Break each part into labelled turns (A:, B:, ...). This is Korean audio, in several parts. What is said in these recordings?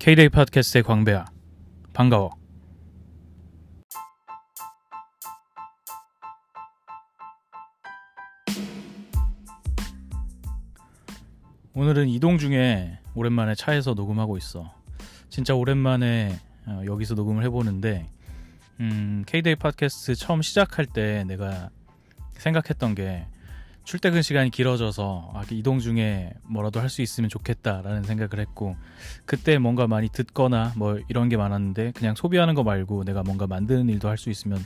A: K-데이 팟캐스트의 광배야. 반가워. 오늘은 이동 중에 오랜만에 차에서 녹음하고 있어. 진짜 오랜만에 어, 여기서 녹음을 해보는데 음, K-데이 팟캐스트 처음 시작할 때 내가 생각했던 게 출퇴근 시간이 길어져서 아, 이동 중에 뭐라도 할 수 있으면 좋겠다라는 생각을 했고 그때 뭔가 많이 듣거나 뭐 이런 게 많았는데 그냥 소비하는 거 말고 내가 뭔가 만드는 일도 할 수 있으면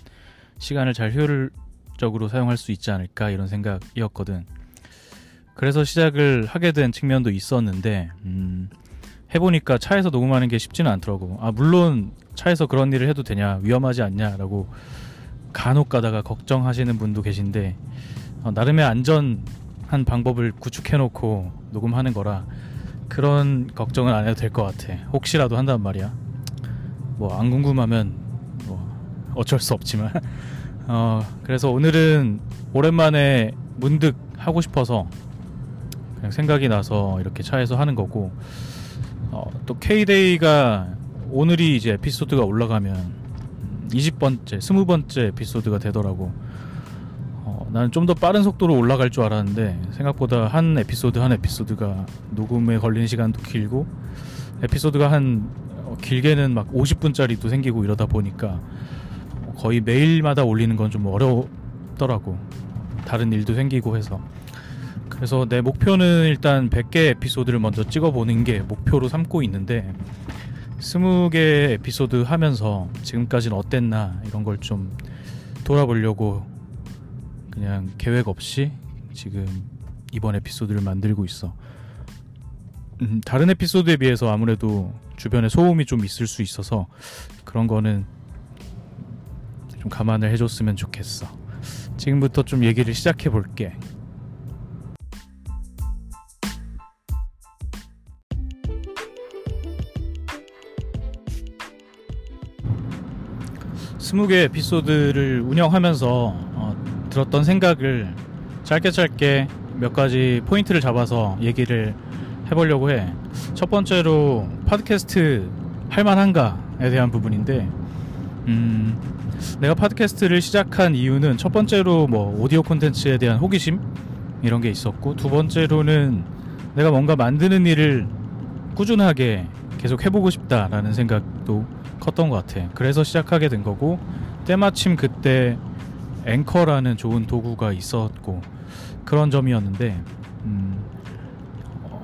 A: 시간을 잘 효율적으로 사용할 수 있지 않을까 이런 생각이었거든. 그래서 시작을 하게 된 측면도 있었는데 음, 해보니까 차에서 녹음하는 게 쉽지는 않더라고. 아 물론 차에서 그런 일을 해도 되냐 위험하지 않냐라고 간혹 가다가 걱정하시는 분도 계신데 어, 나름의 안전한 방법을 구축해놓고 녹음하는 거라 그런 걱정은 안 해도 될 것 같아. 혹시라도 한단 말이야. 뭐 안 궁금하면 뭐 어쩔 수 없지만 어 그래서 오늘은 오랜만에 문득 하고 싶어서 그냥 생각이 나서 이렇게 차에서 하는 거고 어, 또 K-데이가 오늘이 이제 에피소드가 올라가면 20번째, 20번째 에피소드가 되더라고. 어, 나는 좀 더 빠른 속도로 올라갈 줄 알았는데 생각보다 한 에피소드 한 에피소드가 녹음에 걸리는 시간도 길고 에피소드가 한 어, 길게는 막 50분짜리도 생기고 이러다 보니까 거의 매일마다 올리는 건 좀 어렵더라고. 다른 일도 생기고 해서. 그래서 내 목표는 일단 100개 에피소드를 먼저 찍어보는 게 목표로 삼고 있는데 20개 에피소드 하면서 지금까지는 어땠나 이런 걸 좀 돌아보려고 그냥 계획 없이 지금 이번 에피소드를 만들고 있어. 음, 다른 에피소드에 비해서 아무래도 주변에 소음이 좀 있을 수 있어서 그런 거는 좀 감안을 해줬으면 좋겠어. 지금부터 좀 얘기를 시작해 볼게. 스무 개 에피소드를 운영하면서 어, 들었던 생각을 짧게 짧게 몇 가지 포인트를 잡아서 얘기를 해보려고 해. 첫 번째로 팟캐스트 할만한가에 대한 부분인데, 음, 내가 팟캐스트를 시작한 이유는 첫 번째로 뭐 오디오 콘텐츠에 대한 호기심 이런 게 있었고, 두 번째로는 내가 뭔가 만드는 일을 꾸준하게 계속 해보고 싶다라는 생각도 컸던 것 같아. 그래서 시작하게 된 거고, 때마침 그때 앵커라는 좋은 도구가 있었고, 그런 점이었는데, 음,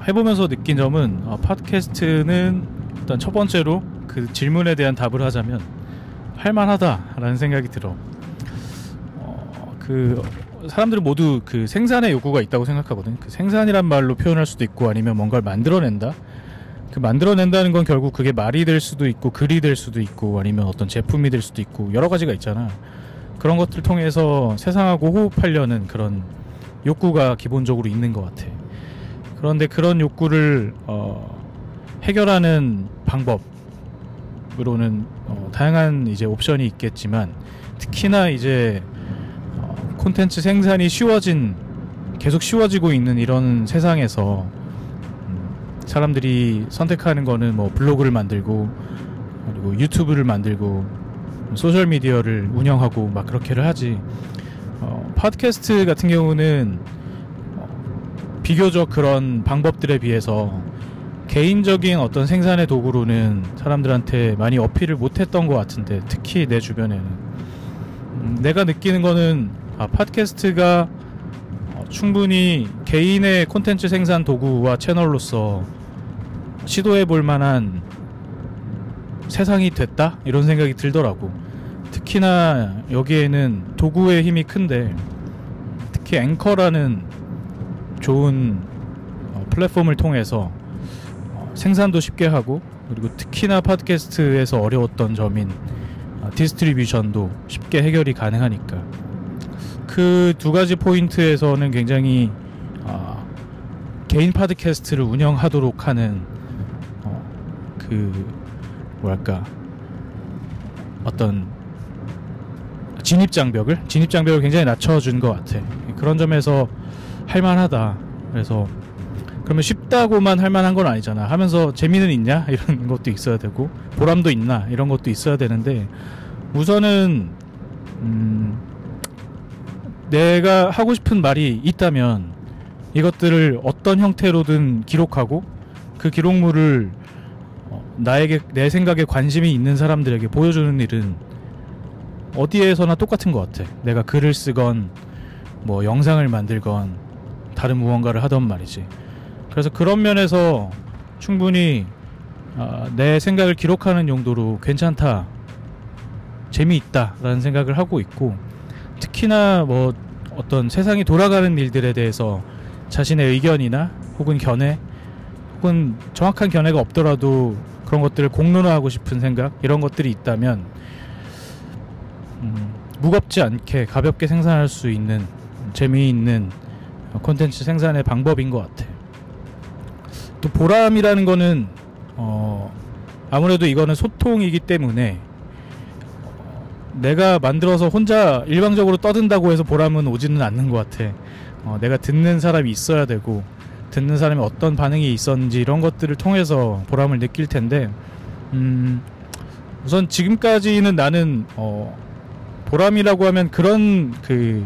A: 해보면서 느낀 점은, 어, 팟캐스트는 일단 첫 번째로 그 질문에 대한 답을 하자면, 할만하다라는 생각이 들어. 어, 그, 사람들은 모두 그 생산의 욕구가 있다고 생각하거든. 그 생산이란 말로 표현할 수도 있고 아니면 뭔가를 만들어낸다. 그 만들어낸다는 건 결국 그게 말이 될 수도 있고 글이 될 수도 있고 아니면 어떤 제품이 될 수도 있고 여러 가지가 있잖아. 그런 것들 통해서 세상하고 호흡하려는 그런 욕구가 기본적으로 있는 것 같아. 그런데 그런 욕구를 어, 해결하는 방법으로는 어, 다양한 이제 옵션이 있겠지만 특히나 이제 어, 콘텐츠 생산이 쉬워진 계속 쉬워지고 있는 이런 세상에서 사람들이 선택하는 거는 뭐 블로그를 만들고 그리고 유튜브를 만들고 소셜 미디어를 운영하고 막 그렇게를 하지. 어, 팟캐스트 같은 경우는 어, 비교적 그런 방법들에 비해서 개인적인 어떤 생산의 도구로는 사람들한테 많이 어필을 못했던 것 같은데 특히 내 주변에는 음, 내가 느끼는 거는 아, 팟캐스트가 어, 충분히 개인의 콘텐츠 생산 도구와 채널로서 시도해 볼 만한 세상이 됐다? 이런 생각이 들더라고. 특히나 여기에는 도구의 힘이 큰데 특히 Anchor라는 좋은 어, 플랫폼을 통해서 어, 생산도 쉽게 하고 그리고 특히나 팟캐스트에서 어려웠던 점인 어, distribution도 쉽게 해결이 가능하니까. 그 두 가지 포인트에서는 굉장히 어, 개인 팟캐스트를 운영하도록 하는 어, 그 뭐랄까 어떤 진입 장벽을 진입 장벽을 굉장히 낮춰준 것 같아. 그런 점에서 할만하다. 그래서 그러면 쉽다고만 할 만한 건 아니잖아. 하면서 재미는 있냐? 이런 것도 있어야 되고 보람도 있나? 이런 것도 있어야 되는데 우선은 음 내가 하고 싶은 말이 있다면 이것들을 어떤 형태로든 기록하고 그 기록물을 어, 나에게 내 생각에 관심이 있는 사람들에게 보여주는 일은 어디에서나 똑같은 것 같아. 내가 글을 쓰건 뭐 영상을 만들건 다른 무언가를 하던 말이지. 그래서 그런 면에서 충분히 어, 내 생각을 기록하는 용도로 괜찮다, 재미있다라는 생각을 하고 있고 특히나 뭐 어떤 세상이 돌아가는 일들에 대해서 자신의 의견이나 혹은 견해 혹은 정확한 견해가 없더라도 그런 것들을 공론화하고 싶은 생각 이런 것들이 있다면 음, 무겁지 않게 가볍게 생산할 수 있는 재미있는 콘텐츠 생산의 방법인 것 같아. 또 보람이라는 거는 어, 아무래도 이거는 소통이기 때문에 내가 만들어서 혼자 일방적으로 떠든다고 해서 보람은 오지는 않는 것 같아. 어, 내가 듣는 사람이 있어야 되고 듣는 사람이 어떤 반응이 있었는지 이런 것들을 통해서 보람을 느낄 텐데 음, 우선 지금까지는 나는 어, 보람이라고 하면 그런 그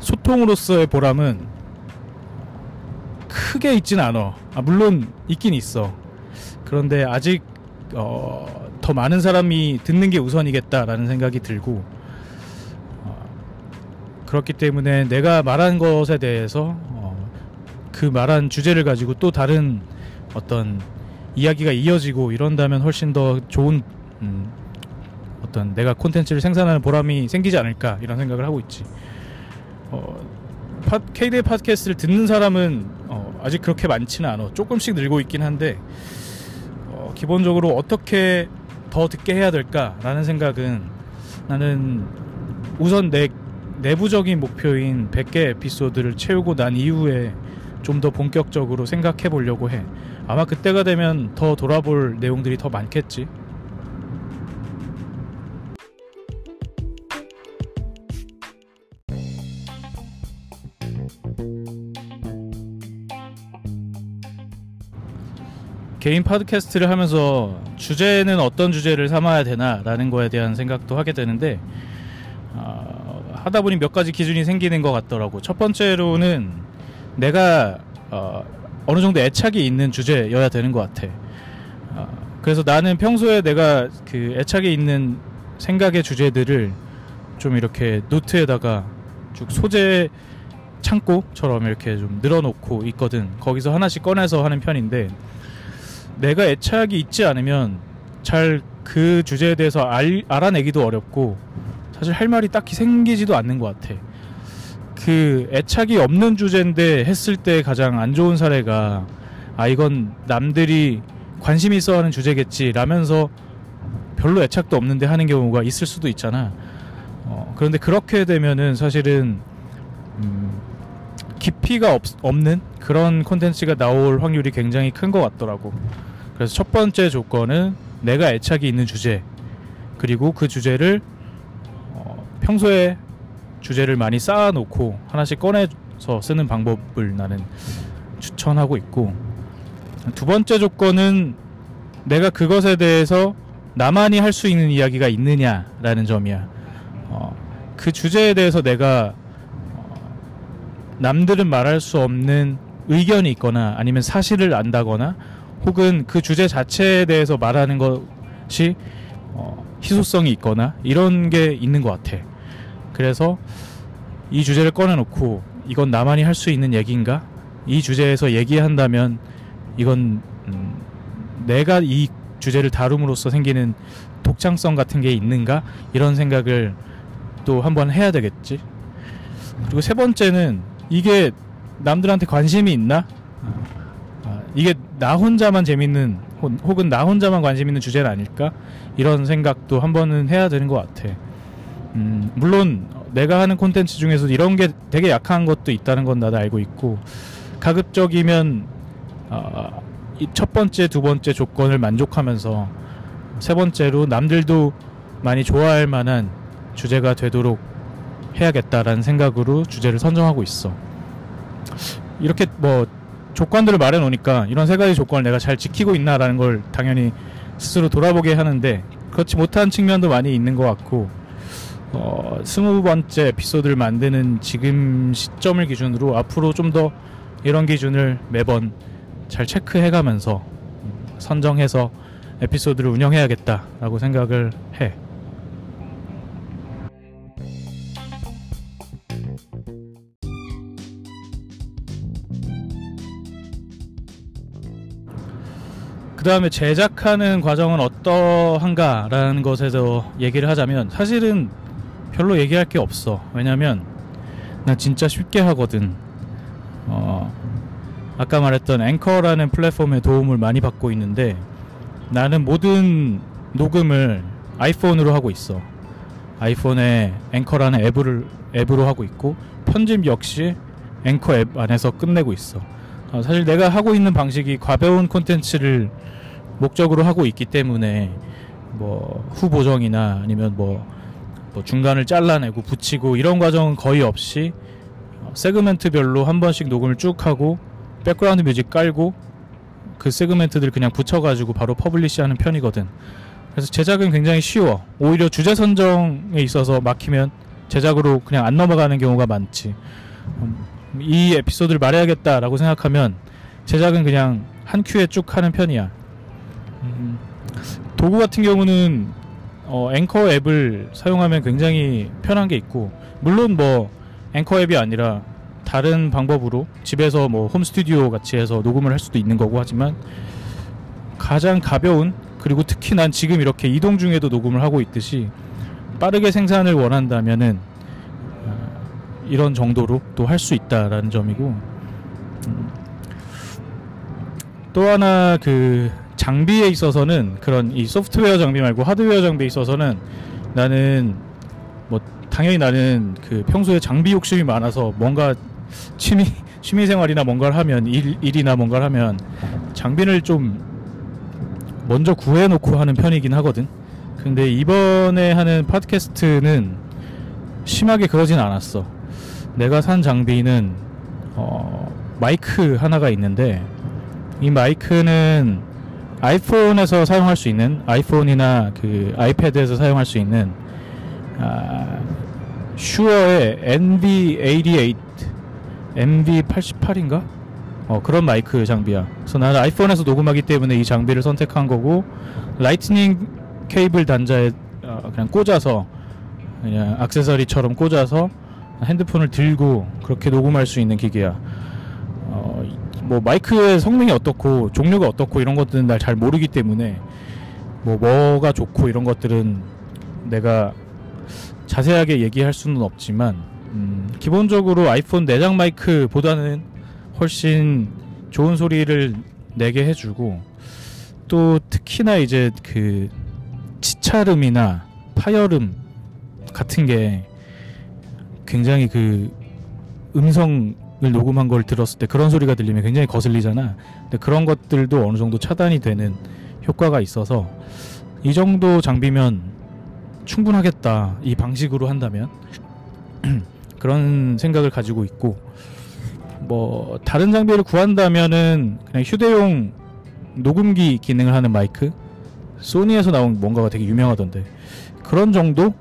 A: 소통으로서의 보람은 크게 있진 않아. 아, 물론 있긴 있어. 그런데 아직 어, 더 많은 사람이 듣는 게 우선이겠다라는 생각이 들고 어, 그렇기 때문에 내가 말한 것에 대해서 어, 그 말한 주제를 가지고 또 다른 어떤 이야기가 이어지고 이런다면 훨씬 더 좋은 음, 어떤 내가 콘텐츠를 생산하는 보람이 생기지 않을까 이런 생각을 하고 있지. 어, 팟, KD의 팟캐스트를 듣는 사람은 어, 아직 그렇게 많지는 않아. 조금씩 늘고 있긴 한데 어, 기본적으로 어떻게 더 듣게 해야 될까라는 생각은 나는 우선 내 내부적인 목표인 100개 에피소드를 채우고 난 이후에 좀 더 본격적으로 생각해 보려고 해. 아마 그때가 되면 더 돌아볼 내용들이 더 많겠지. 개인 팟캐스트를 하면서 주제는 어떤 주제를 삼아야 되나라는 거에 대한 생각도 하게 되는데 어, 하다 보니 몇 가지 기준이 생기는 것 같더라고. 첫 번째로는 내가 어, 어느 정도 애착이 있는 주제여야 되는 것 같아. 어, 그래서 나는 평소에 내가 그 애착이 있는 생각의 주제들을 좀 이렇게 노트에다가 쭉 소재 창고처럼 이렇게 좀 늘어놓고 있거든. 거기서 하나씩 꺼내서 하는 편인데 내가 애착이 있지 않으면 잘 그 주제에 대해서 알, 알아내기도 어렵고 사실 할 말이 딱히 생기지도 않는 것 같아. 그 애착이 없는 주제인데 했을 때 가장 안 좋은 사례가 아 이건 남들이 관심 있어 하는 주제겠지 라면서 별로 애착도 없는데 하는 경우가 있을 수도 있잖아. 어, 그런데 그렇게 되면은 사실은 음, 깊이가 없, 없는 그런 콘텐츠가 나올 확률이 굉장히 큰 것 같더라고. 그래서 첫 번째 조건은 내가 애착이 있는 주제 그리고 그 주제를 어, 평소에 주제를 많이 쌓아놓고 하나씩 꺼내서 쓰는 방법을 나는 추천하고 있고 두 번째 조건은 내가 그것에 대해서 나만이 할 수 있는 이야기가 있느냐라는 점이야. 어, 그 주제에 대해서 내가 어, 남들은 말할 수 없는 의견이 있거나 아니면 사실을 안다거나 혹은 그 주제 자체에 대해서 말하는 것이 어, 희소성이 있거나 이런 게 있는 것 같아. 그래서 이 주제를 꺼내놓고 이건 나만이 할 수 있는 얘기인가? 이 주제에서 얘기한다면 이건 음, 내가 이 주제를 다룸으로써 생기는 독창성 같은 게 있는가? 이런 생각을 또 한번 해야 되겠지. 그리고 세 번째는 이게 남들한테 관심이 있나? 이게 나 혼자만 재밌는 혹은 나 혼자만 관심 있는 주제는 아닐까 이런 생각도 한 번은 해야 되는 것 같아. 음, 물론 내가 하는 콘텐츠 중에서 이런 게 되게 약한 것도 있다는 건 나도 알고 있고 가급적이면 어, 이첫 번째 두 번째 조건을 만족하면서 세 번째로 남들도 많이 좋아할 만한 주제가 되도록 해야겠다라는 생각으로 주제를 선정하고 있어. 이렇게 뭐 조건들을 말해 놓으니까 이런 세 가지 조건을 내가 잘 지키고 있나라는 걸 당연히 스스로 돌아보게 하는데 그렇지 못한 측면도 많이 있는 것 같고 어, 스무 번째 에피소드를 만드는 지금 시점을 기준으로 앞으로 좀 더 이런 기준을 매번 잘 체크해 가면서 선정해서 에피소드를 운영해야겠다라고 생각을 해. 그 다음에 제작하는 과정은 어떠한가라는 것에서 얘기를 하자면 사실은 별로 얘기할 게 없어. 왜냐면 난 진짜 쉽게 하거든. 어, 아까 말했던 앵커라는 플랫폼의 도움을 많이 받고 있는데 나는 모든 녹음을 아이폰으로 하고 있어. 아이폰에 앵커라는 앱을 앱으로 하고 있고 편집 역시 앵커 앱 안에서 끝내고 있어. 어, 사실 내가 하고 있는 방식이 가벼운 콘텐츠를 목적으로 하고 있기 때문에 뭐 후보정이나 아니면 뭐, 뭐 중간을 잘라내고 붙이고 이런 과정은 거의 없이 segment별로 한 번씩 녹음을 쭉 하고 background music 깔고 그 segment들 그냥 붙여가지고 바로 publish하는 편이거든. 그래서 제작은 굉장히 쉬워. 오히려 주제 선정에 있어서 막히면 제작으로 그냥 안 넘어가는 경우가 많지. 음, 이 에피소드를 말해야겠다라고 생각하면 제작은 그냥 한 큐에 쭉 하는 편이야. 음, 도구 같은 경우는 어, 앵커 앱을 사용하면 굉장히 편한 게 있고 물론 뭐 앵커 앱이 아니라 다른 방법으로 집에서 뭐 홈스튜디오 같이 해서 녹음을 할 수도 있는 거고 하지만 가장 가벼운 그리고 특히 난 지금 이렇게 이동 중에도 녹음을 하고 있듯이 빠르게 생산을 원한다면은 어, 이런 정도로 또 할 수 있다라는 점이고 음, 또 하나 그 장비에 있어서는 그런 이 소프트웨어 장비 말고 하드웨어 장비에 있어서는 나는 뭐 당연히 나는 그 평소에 장비 욕심이 많아서 뭔가 취미 취미 생활이나 뭔가를 하면 일, 일이나 뭔가를 하면 장비를 좀 먼저 구해 놓고 하는 편이긴 하거든. 근데 이번에 하는 팟캐스트는 심하게 그러진 않았어. 내가 산 장비는 어, 마이크 하나가 있는데 이 마이크는 아이폰에서 사용할 수 있는 아이폰이나 그 아이패드에서 사용할 수 있는 아, 슈어의 NV88 MV88인가? 어, 그런 마이크 장비야. 그래서 나는 아이폰에서 녹음하기 때문에 이 장비를 선택한 거고 Lightning 케이블 단자에 어, 그냥 꽂아서 그냥 악세서리처럼 꽂아서 핸드폰을 들고 그렇게 녹음할 수 있는 기계야. 어, 뭐 마이크의 성능이 어떻고 종류가 어떻고 이런 것들은 날 잘 모르기 때문에 뭐 뭐가 좋고 이런 것들은 내가 자세하게 얘기할 수는 없지만 음, 기본적으로 아이폰 내장 마이크보다는 훨씬 좋은 소리를 내게 해주고 또 특히나 이제 그 치찰음이나 파열음 같은 게 굉장히 그 음성을 녹음한 걸 들었을 때 그런 소리가 들리면 굉장히 거슬리잖아. 근데 그런 것들도 어느 정도 차단이 되는 효과가 있어서 이 정도 장비면 충분하겠다. 이 방식으로 한다면 그런 생각을 가지고 있고 뭐 다른 장비를 구한다면은 그냥 휴대용 녹음기 기능을 하는 마이크 소니에서 나온 뭔가가 되게 유명하던데 그런 정도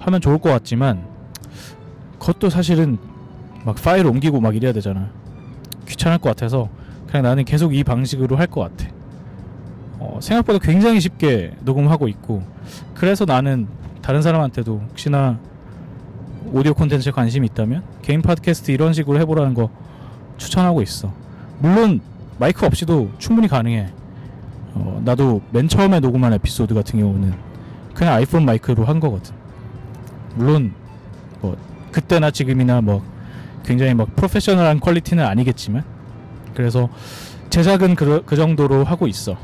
A: 하면 좋을 것 같지만 그것도 사실은 막 파일 옮기고 막 이래야 되잖아 귀찮을 것 같아서 그냥 나는 계속 이 방식으로 할 것 같아 어, 생각보다 굉장히 쉽게 녹음하고 있고 그래서 나는 다른 사람한테도 혹시나 오디오 콘텐츠에 관심이 있다면 개인 팟캐스트 이런 식으로 해보라는 거 추천하고 있어. 물론 마이크 없이도 충분히 가능해. 어, 나도 맨 처음에 녹음한 에피소드 같은 경우는 그냥 아이폰 마이크로 한 거거든. 물론 뭐 그때나 지금이나 뭐 굉장히 막 프로페셔널한 퀄리티는 아니겠지만 그래서 제작은 그, 그 정도로 하고 있어.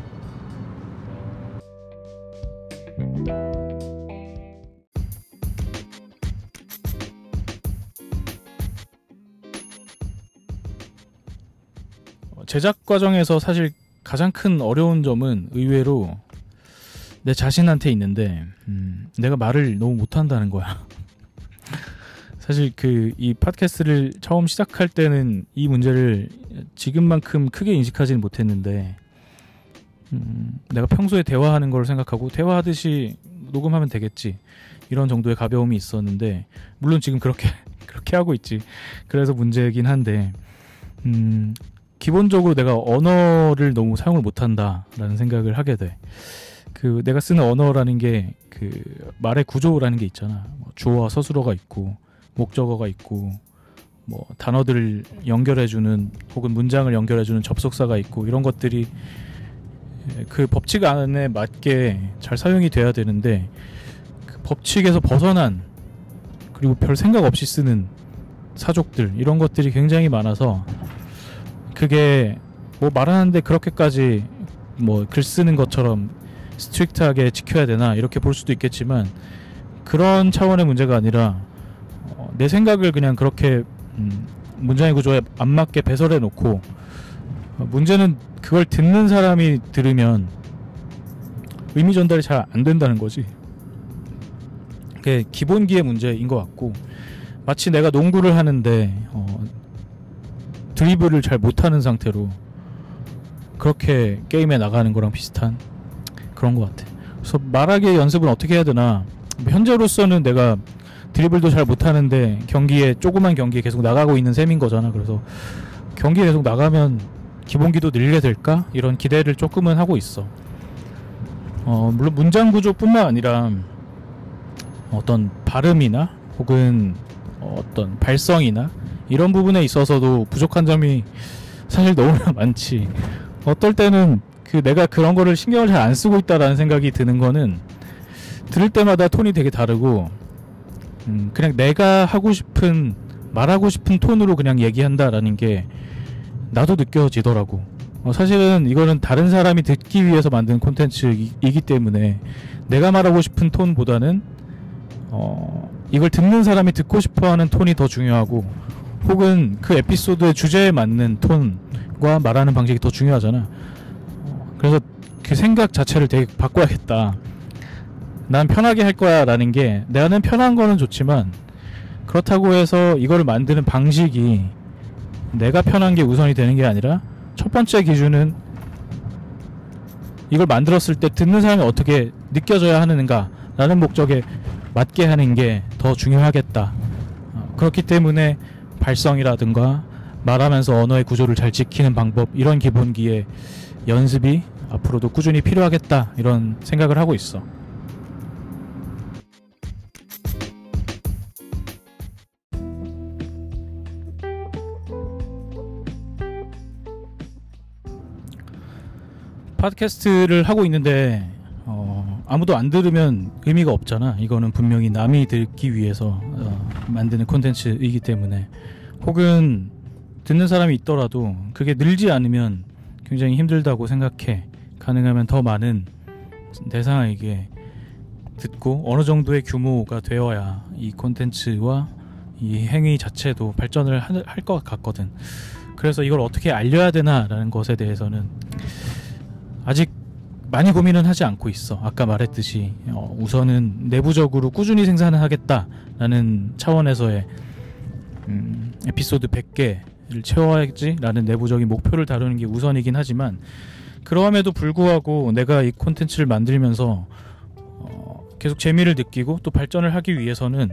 A: 제작 과정에서 사실 가장 큰 어려운 점은 의외로 내 자신한테 있는데 음, 내가 말을 너무 못한다는 거야. 사실 그 이 팟캐스트를 처음 시작할 때는 이 문제를 지금만큼 크게 인식하지는 못했는데 음, 내가 평소에 대화하는 걸 생각하고 대화하듯이 녹음하면 되겠지 이런 정도의 가벼움이 있었는데 물론 지금 그렇게 그렇게 하고 있지 그래서 문제긴 한데 음, 기본적으로 내가 언어를 너무 사용을 못한다라는 생각을 하게 돼. 그 내가 쓰는 언어라는 게 그 말의 구조라는 게 있잖아. 뭐 주어와 서술어가 있고 목적어가 있고 뭐 단어들을 연결해주는 혹은 문장을 연결해주는 접속사가 있고 이런 것들이 그 법칙 안에 맞게 잘 사용이 돼야 되는데 그 법칙에서 벗어난 그리고 별 생각 없이 쓰는 사족들 이런 것들이 굉장히 많아서 그게 뭐 말하는데 그렇게까지 뭐 글 쓰는 것처럼 strict하게 지켜야 되나 이렇게 볼 수도 있겠지만 그런 차원의 문제가 아니라 어, 내 생각을 그냥 그렇게 음, 문장의 구조에 안 맞게 배설해 놓고 어, 문제는 그걸 듣는 사람이 들으면 의미 전달이 잘 안 된다는 거지. 그게 기본기의 문제인 것 같고 마치 내가 농구를 하는데 어, 드리블을 잘 못하는 상태로 그렇게 게임에 나가는 거랑 비슷한 그런 것 같아. 그래서 말하기 연습은 어떻게 해야 되나? 현재로서는 내가 드리블도 잘 못하는데 경기에 조그만 경기에 계속 나가고 있는 셈인 거잖아. 그래서 경기에 계속 나가면 기본기도 늘게 될까? 이런 기대를 조금은 하고 있어. 어, 물론 문장 구조뿐만 아니라 어떤 발음이나 혹은 어떤 발성이나 이런 부분에 있어서도 부족한 점이 사실 너무나 많지. 어떨 때는 그 내가 그런 거를 신경을 잘 안 쓰고 있다라는 생각이 드는 거는 들을 때마다 톤이 되게 다르고 음, 그냥 내가 하고 싶은 말하고 싶은 톤으로 그냥 얘기한다라는 게 나도 느껴지더라고. 어, 사실은 이거는 다른 사람이 듣기 위해서 만든 콘텐츠이기 때문에 내가 말하고 싶은 톤보다는 어, 이걸 듣는 사람이 듣고 싶어하는 톤이 더 중요하고 혹은 그 에피소드의 주제에 맞는 톤과 말하는 방식이 더 중요하잖아. 그래서 그 생각 자체를 되게 바꿔야겠다. 난 편하게 할 거야 라는 게 나는 편한 거는 좋지만 그렇다고 해서 이거를 만드는 방식이 내가 편한 게 우선이 되는 게 아니라 첫 번째 기준은 이걸 만들었을 때 듣는 사람이 어떻게 느껴져야 하는가 라는 목적에 맞게 하는 게 더 중요하겠다. 어, 그렇기 때문에 발성이라든가 말하면서 언어의 구조를 잘 지키는 방법 이런 기본기의 연습이 앞으로도 꾸준히 필요하겠다 이런 생각을 하고 있어. 팟캐스트를 하고 있는데 어, 아무도 안 들으면 의미가 없잖아. 이거는 분명히 남이 듣기 위해서 어, 만드는 콘텐츠이기 때문에 혹은 듣는 사람이 있더라도 그게 늘지 않으면 굉장히 힘들다고 생각해. 가능하면 더 많은 대상에게 듣고 어느 정도의 규모가 되어야 이 콘텐츠와 이 행위 자체도 발전을 할 것 같거든. 그래서 이걸 어떻게 알려야 되나라는 것에 대해서는 아직 많이 고민은 하지 않고 있어. 아까 말했듯이 어, 우선은 내부적으로 꾸준히 생산을 하겠다라는 차원에서의 음, 에피소드 100개를 채워야지라는 내부적인 목표를 다루는 게 우선이긴 하지만 그럼에도 불구하고 내가 이 콘텐츠를 만들면서 어, 계속 재미를 느끼고 또 발전을 하기 위해서는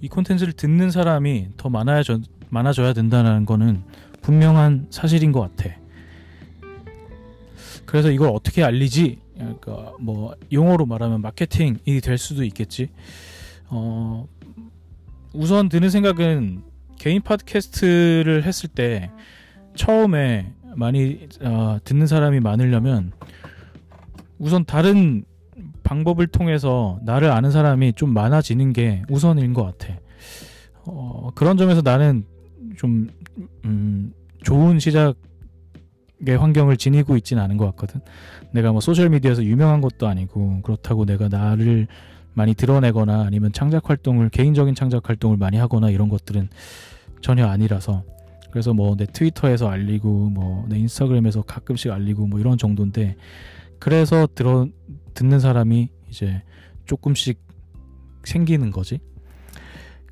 A: 이 콘텐츠를 듣는 사람이 더 많아져, 많아져야 된다는 거는 분명한 사실인 것 같아. 그래서 이걸 어떻게 알리지? 그러니까 뭐 용어로 말하면 마케팅이 될 수도 있겠지. 어, 우선 드는 생각은 개인 팟캐스트를 했을 때 처음에 많이 어, 듣는 사람이 많으려면 우선 다른 방법을 통해서 나를 아는 사람이 좀 많아지는 게 우선인 것 같아. 어, 그런 점에서 나는 좀 음, 좋은 시작 의 환경을 지니고 있지는 않은 것 같거든. 내가 뭐 소셜 미디어에서 유명한 것도 아니고 그렇다고 내가 나를 많이 드러내거나 아니면 창작 활동을 개인적인 창작 활동을 많이 하거나 이런 것들은 전혀 아니라서 그래서 뭐 내 트위터에서 알리고 뭐 내 인스타그램에서 가끔씩 알리고 뭐 이런 정도인데 그래서 들어 듣는 사람이 이제 조금씩 생기는 거지.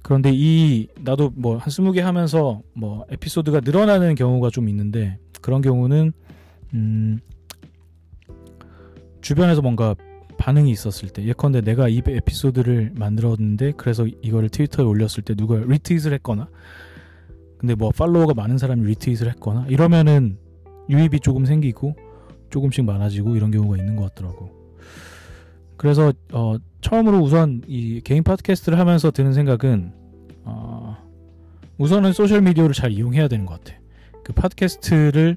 A: 그런데 이 나도 뭐 한 스무 개 하면서 뭐 에피소드가 늘어나는 경우가 좀 있는데 그런 경우는 음 주변에서 뭔가 반응이 있었을 때 예컨대 내가 이 에피소드를 만들었는데 그래서 이거를 트위터에 올렸을 때 누가 리트윗을 했거나 근데 뭐 팔로워가 많은 사람이 리트윗을 했거나 이러면은 유입이 조금 생기고 조금씩 많아지고 이런 경우가 있는 것 같더라고. 그래서 어 처음으로 우선 이 개인 팟캐스트를 하면서 드는 생각은 어 우선은 소셜 미디어를 잘 이용해야 되는 것 같아. 그 팟캐스트를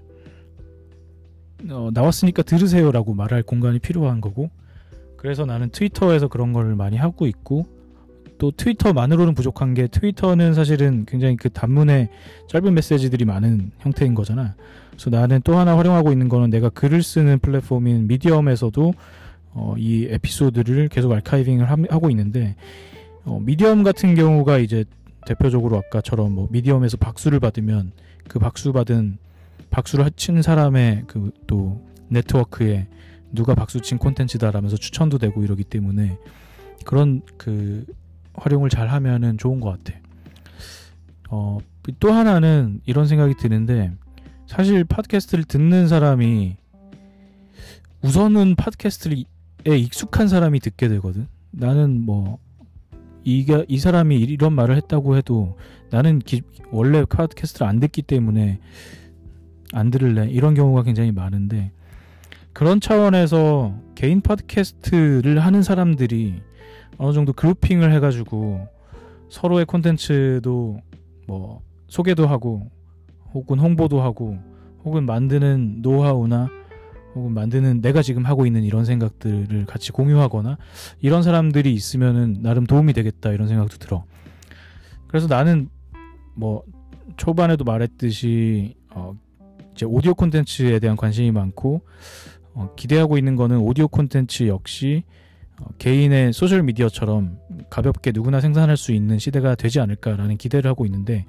A: 어, 나왔으니까 들으세요라고 말할 공간이 필요한 거고 그래서 나는 트위터에서 그런 걸 많이 하고 있고 또 트위터만으로는 부족한 게 트위터는 사실은 굉장히 그 단문의 짧은 메시지들이 많은 형태인 거잖아. 그래서 나는 또 하나 활용하고 있는 거는 내가 글을 쓰는 플랫폼인 미디엄에서도 어, 이 에피소드를 계속 아카이빙을 하고 있는데 어, 미디엄 같은 경우가 이제 대표적으로 아까처럼 뭐 미디엄에서 박수를 받으면 그 박수 받은 박수를 친 사람의 그 또 네트워크에 누가 박수 친 콘텐츠다라면서 추천도 되고 이러기 때문에 그런 그 활용을 잘 하면은 좋은 것 같아. 어, 또 하나는 이런 생각이 드는데 사실 팟캐스트를 듣는 사람이 우선은 팟캐스트에 익숙한 사람이 듣게 되거든. 나는 뭐 이가 이 사람이 이런 말을 했다고 해도 나는 기, 원래 팟캐스트를 안 듣기 때문에 안 들을래. 이런 경우가 굉장히 많은데 그런 차원에서 개인 팟캐스트를 하는 사람들이 어느 정도 그룹핑을 해가지고 서로의 콘텐츠도 뭐 소개도 하고 혹은 홍보도 하고 혹은 만드는 노하우나 혹은 만드는 내가 지금 하고 있는 이런 생각들을 같이 공유하거나 이런 사람들이 있으면은 나름 도움이 되겠다 이런 생각도 들어. 그래서 나는 뭐 초반에도 말했듯이 어 이제 오디오 콘텐츠에 대한 관심이 많고 어 기대하고 있는 거는 오디오 콘텐츠 역시 어, 개인의 소셜 미디어처럼 가볍게 누구나 생산할 수 있는 시대가 되지 않을까라는 기대를 하고 있는데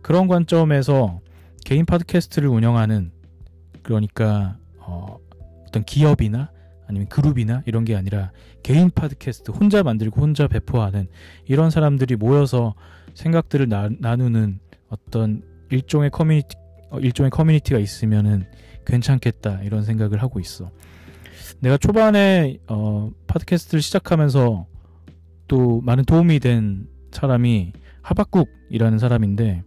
A: 그런 관점에서 개인 팟캐스트를 운영하는 그러니까 어, 어떤 기업이나 아니면 그룹이나 이런 게 아니라 개인 팟캐스트 혼자 만들고 혼자 배포하는 이런 사람들이 모여서 생각들을 나, 누는 어떤 일종의 커뮤니티 어, 일종의 커뮤니티가 있으면은 괜찮겠다 이런 생각을 하고 있어. 내가 초반에 어, 팟캐스트를 시작하면서 또 많은 도움이 된 사람이 하박국이라는 사람인데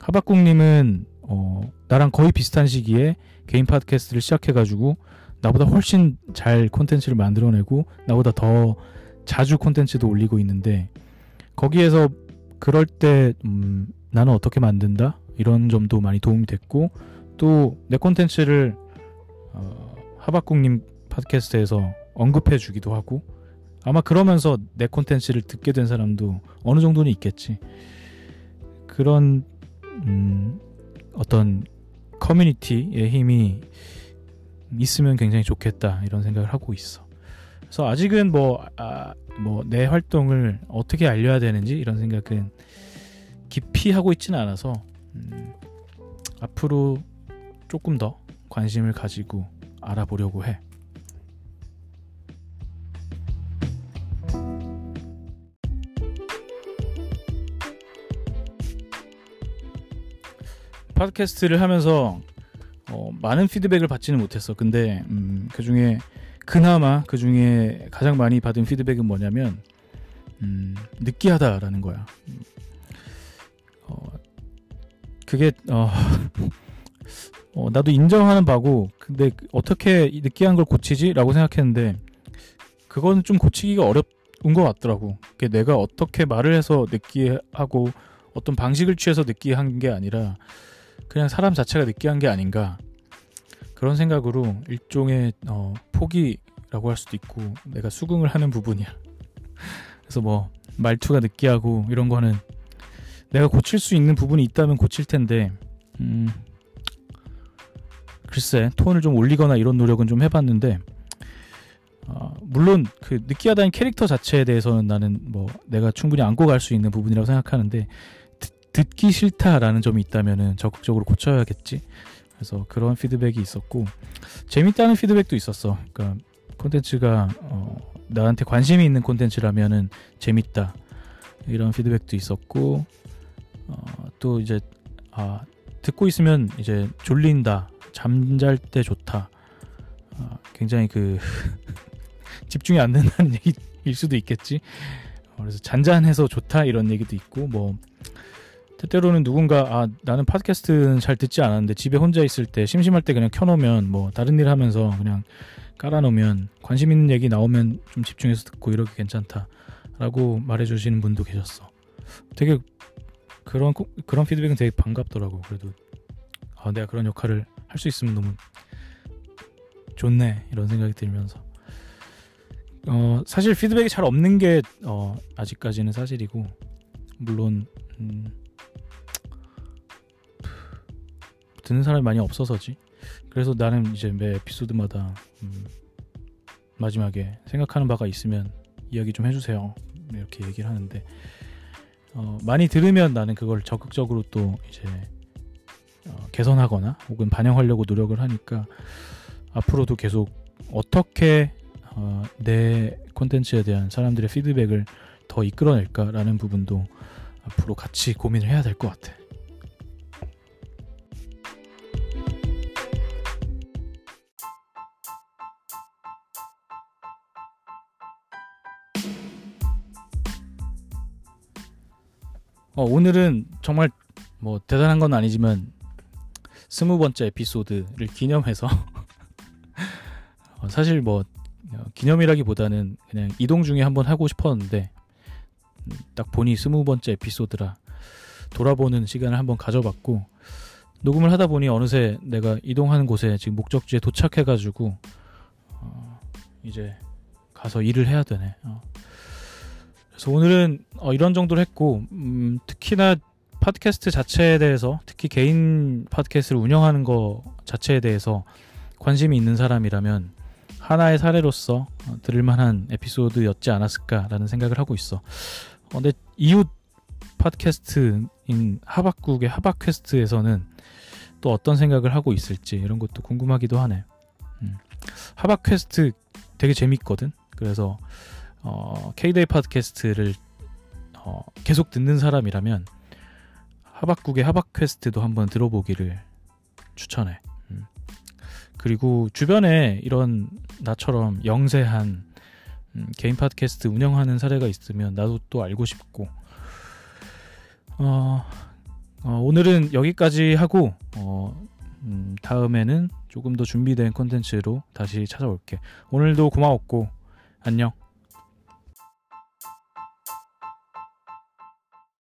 A: 하박국님은 어, 나랑 거의 비슷한 시기에 개인 팟캐스트를 시작해가지고 나보다 훨씬 잘 콘텐츠를 만들어내고 나보다 더 자주 콘텐츠도 올리고 있는데 거기에서 그럴 때 음, 나는 어떻게 만든다 이런 점도 많이 도움이 됐고 또 내 콘텐츠를 어, 하박국님 팟캐스트에서 언급해 주기도 하고 아마 그러면서 내 콘텐츠를 듣게 된 사람도 어느 정도는 있겠지. 그런 음, 어떤 커뮤니티의 힘이 있으면 굉장히 좋겠다 이런 생각을 하고 있어. 그래서 아직은 뭐 아, 뭐 내 활동을 어떻게 알려야 되는지 이런 생각은 깊이 하고 있지는 않아서 음, 앞으로 조금 더 관심을 가지고 알아보려고 해. 팟캐스트를 하면서 어, 많은 피드백을 받지는 못했어. 근데 음, 그 중에 그나마 그 중에 가장 많이 받은 피드백은 뭐냐면 음, 느끼하다라는 거야. 어, 그게 어, 어, 나도 인정하는 바고 근데 어떻게 느끼한 걸 고치지라고 생각했는데 그거는 좀 고치기가 어려운 것 같더라고. 내가 어떻게 말을 해서 느끼하고 어떤 방식을 취해서 느끼한 게 아니라 그냥 사람 자체가 느끼한 게 아닌가 그런 생각으로 일종의 어, 포기라고 할 수도 있고 내가 수긍을 하는 부분이야. 그래서 뭐 말투가 느끼하고 이런 거는 내가 고칠 수 있는 부분이 있다면 고칠 텐데 음, 글쎄 톤을 좀 올리거나 이런 노력은 좀 해봤는데 어, 물론 그 느끼하다는 캐릭터 자체에 대해서는 나는 뭐 내가 충분히 안고 갈 수 있는 부분이라고 생각하는데 듣기 싫다라는 점이 있다면 적극적으로 고쳐야겠지. 그래서 그런 피드백이 있었고 재밌다는 피드백도 있었어. 그러니까 콘텐츠가 어, 나한테 관심이 있는 콘텐츠라면은 재밌다. 이런 피드백도 있었고 어, 또 이제 아 듣고 있으면 이제 졸린다 잠잘 때 좋다 아, 굉장히 그 집중이 안 된다는 얘기일 수도 있겠지 어, 그래서 잔잔해서 좋다 이런 얘기도 있고 뭐 때때로는 누군가 아 나는 팟캐스트는 잘 듣지 않았는데 집에 혼자 있을 때 심심할 때 그냥 켜놓으면 뭐 다른 일 하면서 그냥 깔아놓으면 관심 있는 얘기 나오면 좀 집중해서 듣고 이렇게 괜찮다라고 말해주시는 분도 계셨어. 되게 그런 그런 피드백은 되게 반갑더라고. 그래도 아 내가 그런 역할을 할 수 있으면 너무 좋네 이런 생각이 들면서 어 사실 피드백이 잘 없는 게 어, 아직까지는 사실이고 물론 음, 듣는 사람이 많이 없어서지. 그래서 나는 이제 매 에피소드마다 음, 마지막에 생각하는 바가 있으면 이야기 좀 해주세요. 이렇게 얘기를 하는데 어, 많이 들으면 나는 그걸 적극적으로 또 이제 어, 개선하거나 혹은 반영하려고 노력을 하니까 앞으로도 계속 어떻게 어, 내 콘텐츠에 대한 사람들의 피드백을 더 이끌어낼까라는 부분도 앞으로 같이 고민을 해야 될 것 같아. 어, 오늘은 정말 뭐 대단한 건 아니지만 스무 번째 에피소드를 기념해서 어, 사실 뭐 어, 기념이라기보다는 그냥 이동 중에 한번 하고 싶었는데 음, 딱 보니 스무 번째 에피소드라 돌아보는 시간을 한번 가져봤고 녹음을 하다 보니 어느새 내가 이동하는 곳에 지금 목적지에 도착해가지고 어, 이제 가서 일을 해야 되네. 어. 그래서 오늘은 어, 이런 정도로 했고 음, 특히나 팟캐스트 자체에 대해서 특히 개인 팟캐스트를 운영하는 거 자체에 대해서 관심이 있는 사람이라면 하나의 사례로서 어, 들을 만한 에피소드였지 않았을까라는 생각을 하고 있어. 어, 근데 이웃 팟캐스트인 하박국의 하박퀘스트에서는 또 어떤 생각을 하고 있을지 이런 것도 궁금하기도 하네. 음. 하박퀘스트 되게 재밌거든. 그래서 어, K데이 팟캐스트를 어, 계속 듣는 사람이라면 하박국의 하박 퀘스트도 한번 들어보기를 추천해. 음. 그리고 주변에 이런 나처럼 영세한 음, 개인 팟캐스트 운영하는 사례가 있으면 나도 또 알고 싶고 어, 어, 오늘은 여기까지 하고 어, 음, 다음에는 조금 더 준비된 콘텐츠로 다시 찾아올게. 오늘도 고마웠고 안녕.